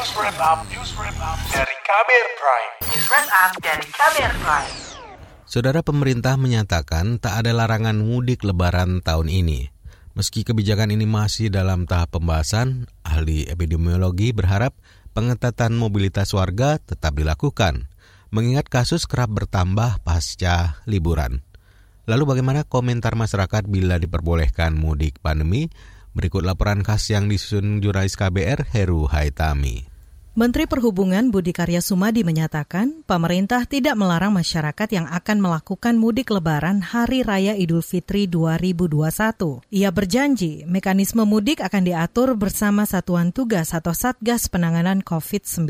News Wrap Up, News Wrap Up dari Kamer Prime. News Wrap Up dari Kamer Prime. Saudara pemerintah menyatakan tak ada larangan mudik lebaran tahun ini. Meski kebijakan ini masih dalam tahap pembahasan, ahli epidemiologi berharap pengetatan mobilitas warga tetap dilakukan, mengingat kasus kerap bertambah pasca liburan. Lalu bagaimana komentar masyarakat bila diperbolehkan mudik pandemi? Berikut laporan khas yang disusun jurnalis KBR Heru Haitami. Menteri Perhubungan Budi Karya Sumadi menyatakan pemerintah tidak melarang masyarakat yang akan melakukan mudik lebaran Hari Raya Idul Fitri 2021. Ia berjanji mekanisme mudik akan diatur bersama Satuan Tugas atau Satgas Penanganan COVID-19.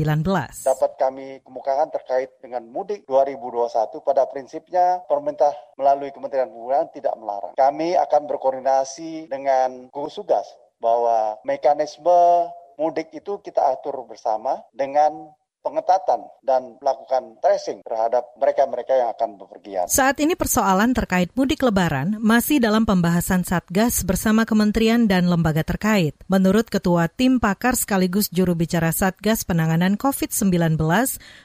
Dapat kami kemukakan terkait dengan mudik 2021 pada prinsipnya pemerintah melalui Kementerian Perhubungan tidak melarang. Kami akan berkoordinasi dengan gugus tugas bahwa mekanisme mudik itu kita atur bersama dengan pengetatan dan melakukan tracing terhadap mereka-mereka yang akan bepergian. Saat ini persoalan terkait mudik lebaran masih dalam pembahasan Satgas bersama kementerian dan lembaga terkait. Menurut Ketua Tim Pakar sekaligus juru bicara Satgas Penanganan COVID-19,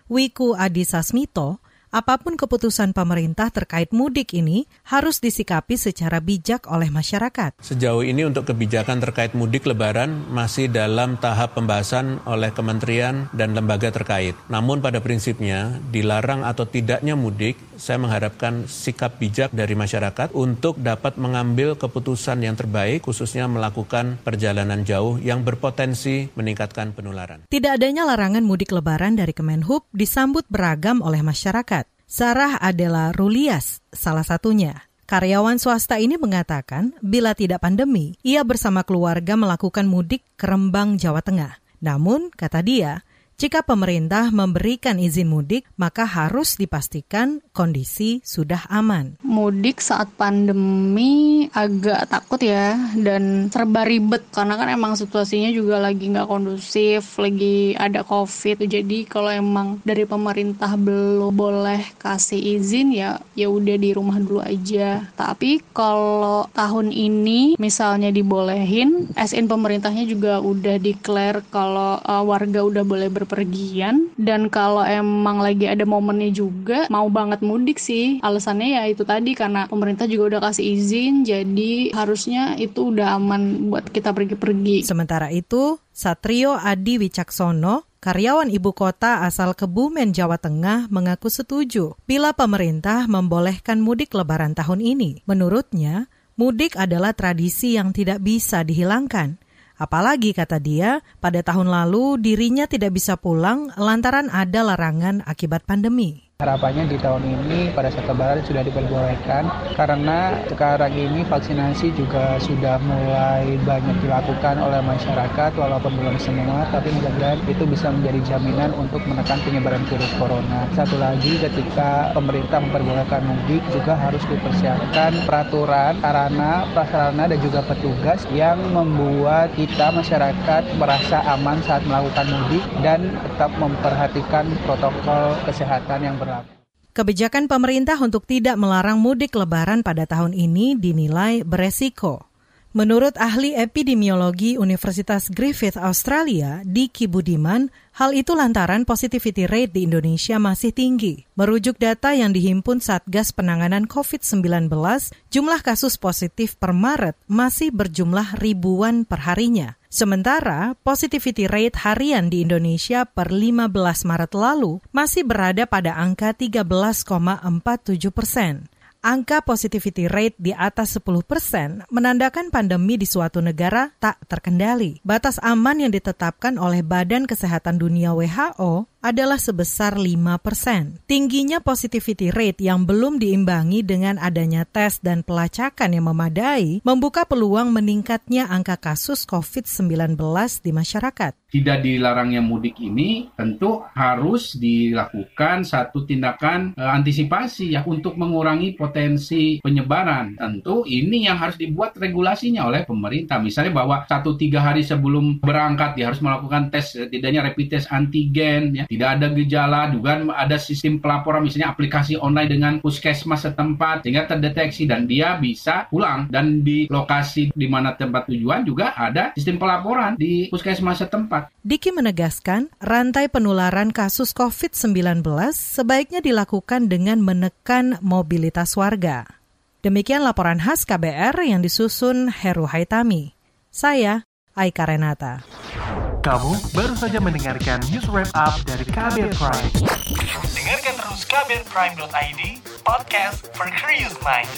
Wiku Adi Sasmito, apa pun keputusan pemerintah terkait mudik ini harus disikapi secara bijak oleh masyarakat. Sejauh ini untuk kebijakan terkait mudik lebaran masih dalam tahap pembahasan oleh kementerian dan lembaga terkait. Namun pada prinsipnya dilarang atau tidaknya mudik, saya mengharapkan sikap bijak dari masyarakat untuk dapat mengambil keputusan yang terbaik khususnya melakukan perjalanan jauh yang berpotensi meningkatkan penularan. Tidak adanya larangan mudik lebaran dari Kemenhub disambut beragam oleh masyarakat. Sarah adalah Rulias, salah satunya. Karyawan swasta ini mengatakan, bila tidak pandemi, ia bersama keluarga melakukan mudik ke Rembang, Jawa Tengah. Namun, kata dia, jika pemerintah memberikan izin mudik, maka harus dipastikan kondisi sudah aman. Mudik saat pandemi agak takut ya dan serba ribet karena kan emang situasinya juga lagi nggak kondusif, lagi ada covid. Jadi kalau emang dari pemerintah belum boleh kasih izin ya ya udah di rumah dulu aja. Tapi kalau tahun ini misalnya dibolehin, SN pemerintahnya juga udah declare kalau uh, warga udah boleh ber berpergian dan kalau emang lagi ada momennya juga mau banget mudik sih alasannya ya itu tadi karena pemerintah juga udah kasih izin jadi harusnya itu udah aman buat kita pergi-pergi. Sementara itu Satrio Adi Wicaksono Karyawan ibu kota asal Kebumen, Jawa Tengah mengaku setuju bila pemerintah membolehkan mudik lebaran tahun ini. Menurutnya, mudik adalah tradisi yang tidak bisa dihilangkan. Apalagi kata dia, pada tahun lalu dirinya tidak bisa pulang lantaran ada larangan akibat pandemi. Harapannya di tahun ini pada saat lebaran sudah diperbolehkan karena sekarang ini vaksinasi juga sudah mulai banyak dilakukan oleh masyarakat walaupun belum semua tapi mudah-mudahan itu bisa menjadi jaminan untuk menekan penyebaran virus corona. Satu lagi ketika pemerintah memperbolehkan mudik juga harus dipersiapkan peraturan, sarana, prasarana dan juga petugas yang membuat kita masyarakat merasa aman saat melakukan mudik dan tetap memperhatikan protokol kesehatan yang Kebijakan pemerintah untuk tidak melarang mudik lebaran pada tahun ini dinilai beresiko. Menurut ahli epidemiologi Universitas Griffith Australia, Diki Budiman, hal itu lantaran positivity rate di Indonesia masih tinggi. Merujuk data yang dihimpun Satgas Penanganan COVID-19, jumlah kasus positif per Maret masih berjumlah ribuan perharinya. Sementara positivity rate harian di Indonesia per 15 Maret lalu masih berada pada angka 13,47 persen angka positivity rate di atas 10 persen menandakan pandemi di suatu negara tak terkendali. Batas aman yang ditetapkan oleh Badan Kesehatan Dunia WHO adalah sebesar 5 persen. Tingginya positivity rate yang belum diimbangi dengan adanya tes dan pelacakan yang memadai membuka peluang meningkatnya angka kasus COVID-19 di masyarakat. Tidak dilarangnya mudik ini tentu harus dilakukan satu tindakan e, antisipasi ya untuk mengurangi potensi penyebaran. Tentu ini yang harus dibuat regulasinya oleh pemerintah. Misalnya bahwa satu tiga hari sebelum berangkat dia harus melakukan tes, tidaknya rapid test antigen, ya, tidak ada gejala, juga ada sistem pelaporan misalnya aplikasi online dengan puskesmas setempat sehingga terdeteksi dan dia bisa pulang dan di lokasi di mana tempat tujuan juga ada sistem pelaporan di puskesmas setempat. Diki menegaskan, rantai penularan kasus COVID-19 sebaiknya dilakukan dengan menekan mobilitas warga. Demikian laporan khas KBR yang disusun Heru Haitami. Saya, Aika Renata. Kamu baru saja mendengarkan news wrap up dari Kabel Prime. Dengarkan terus kbrprime.id, podcast for curious mind.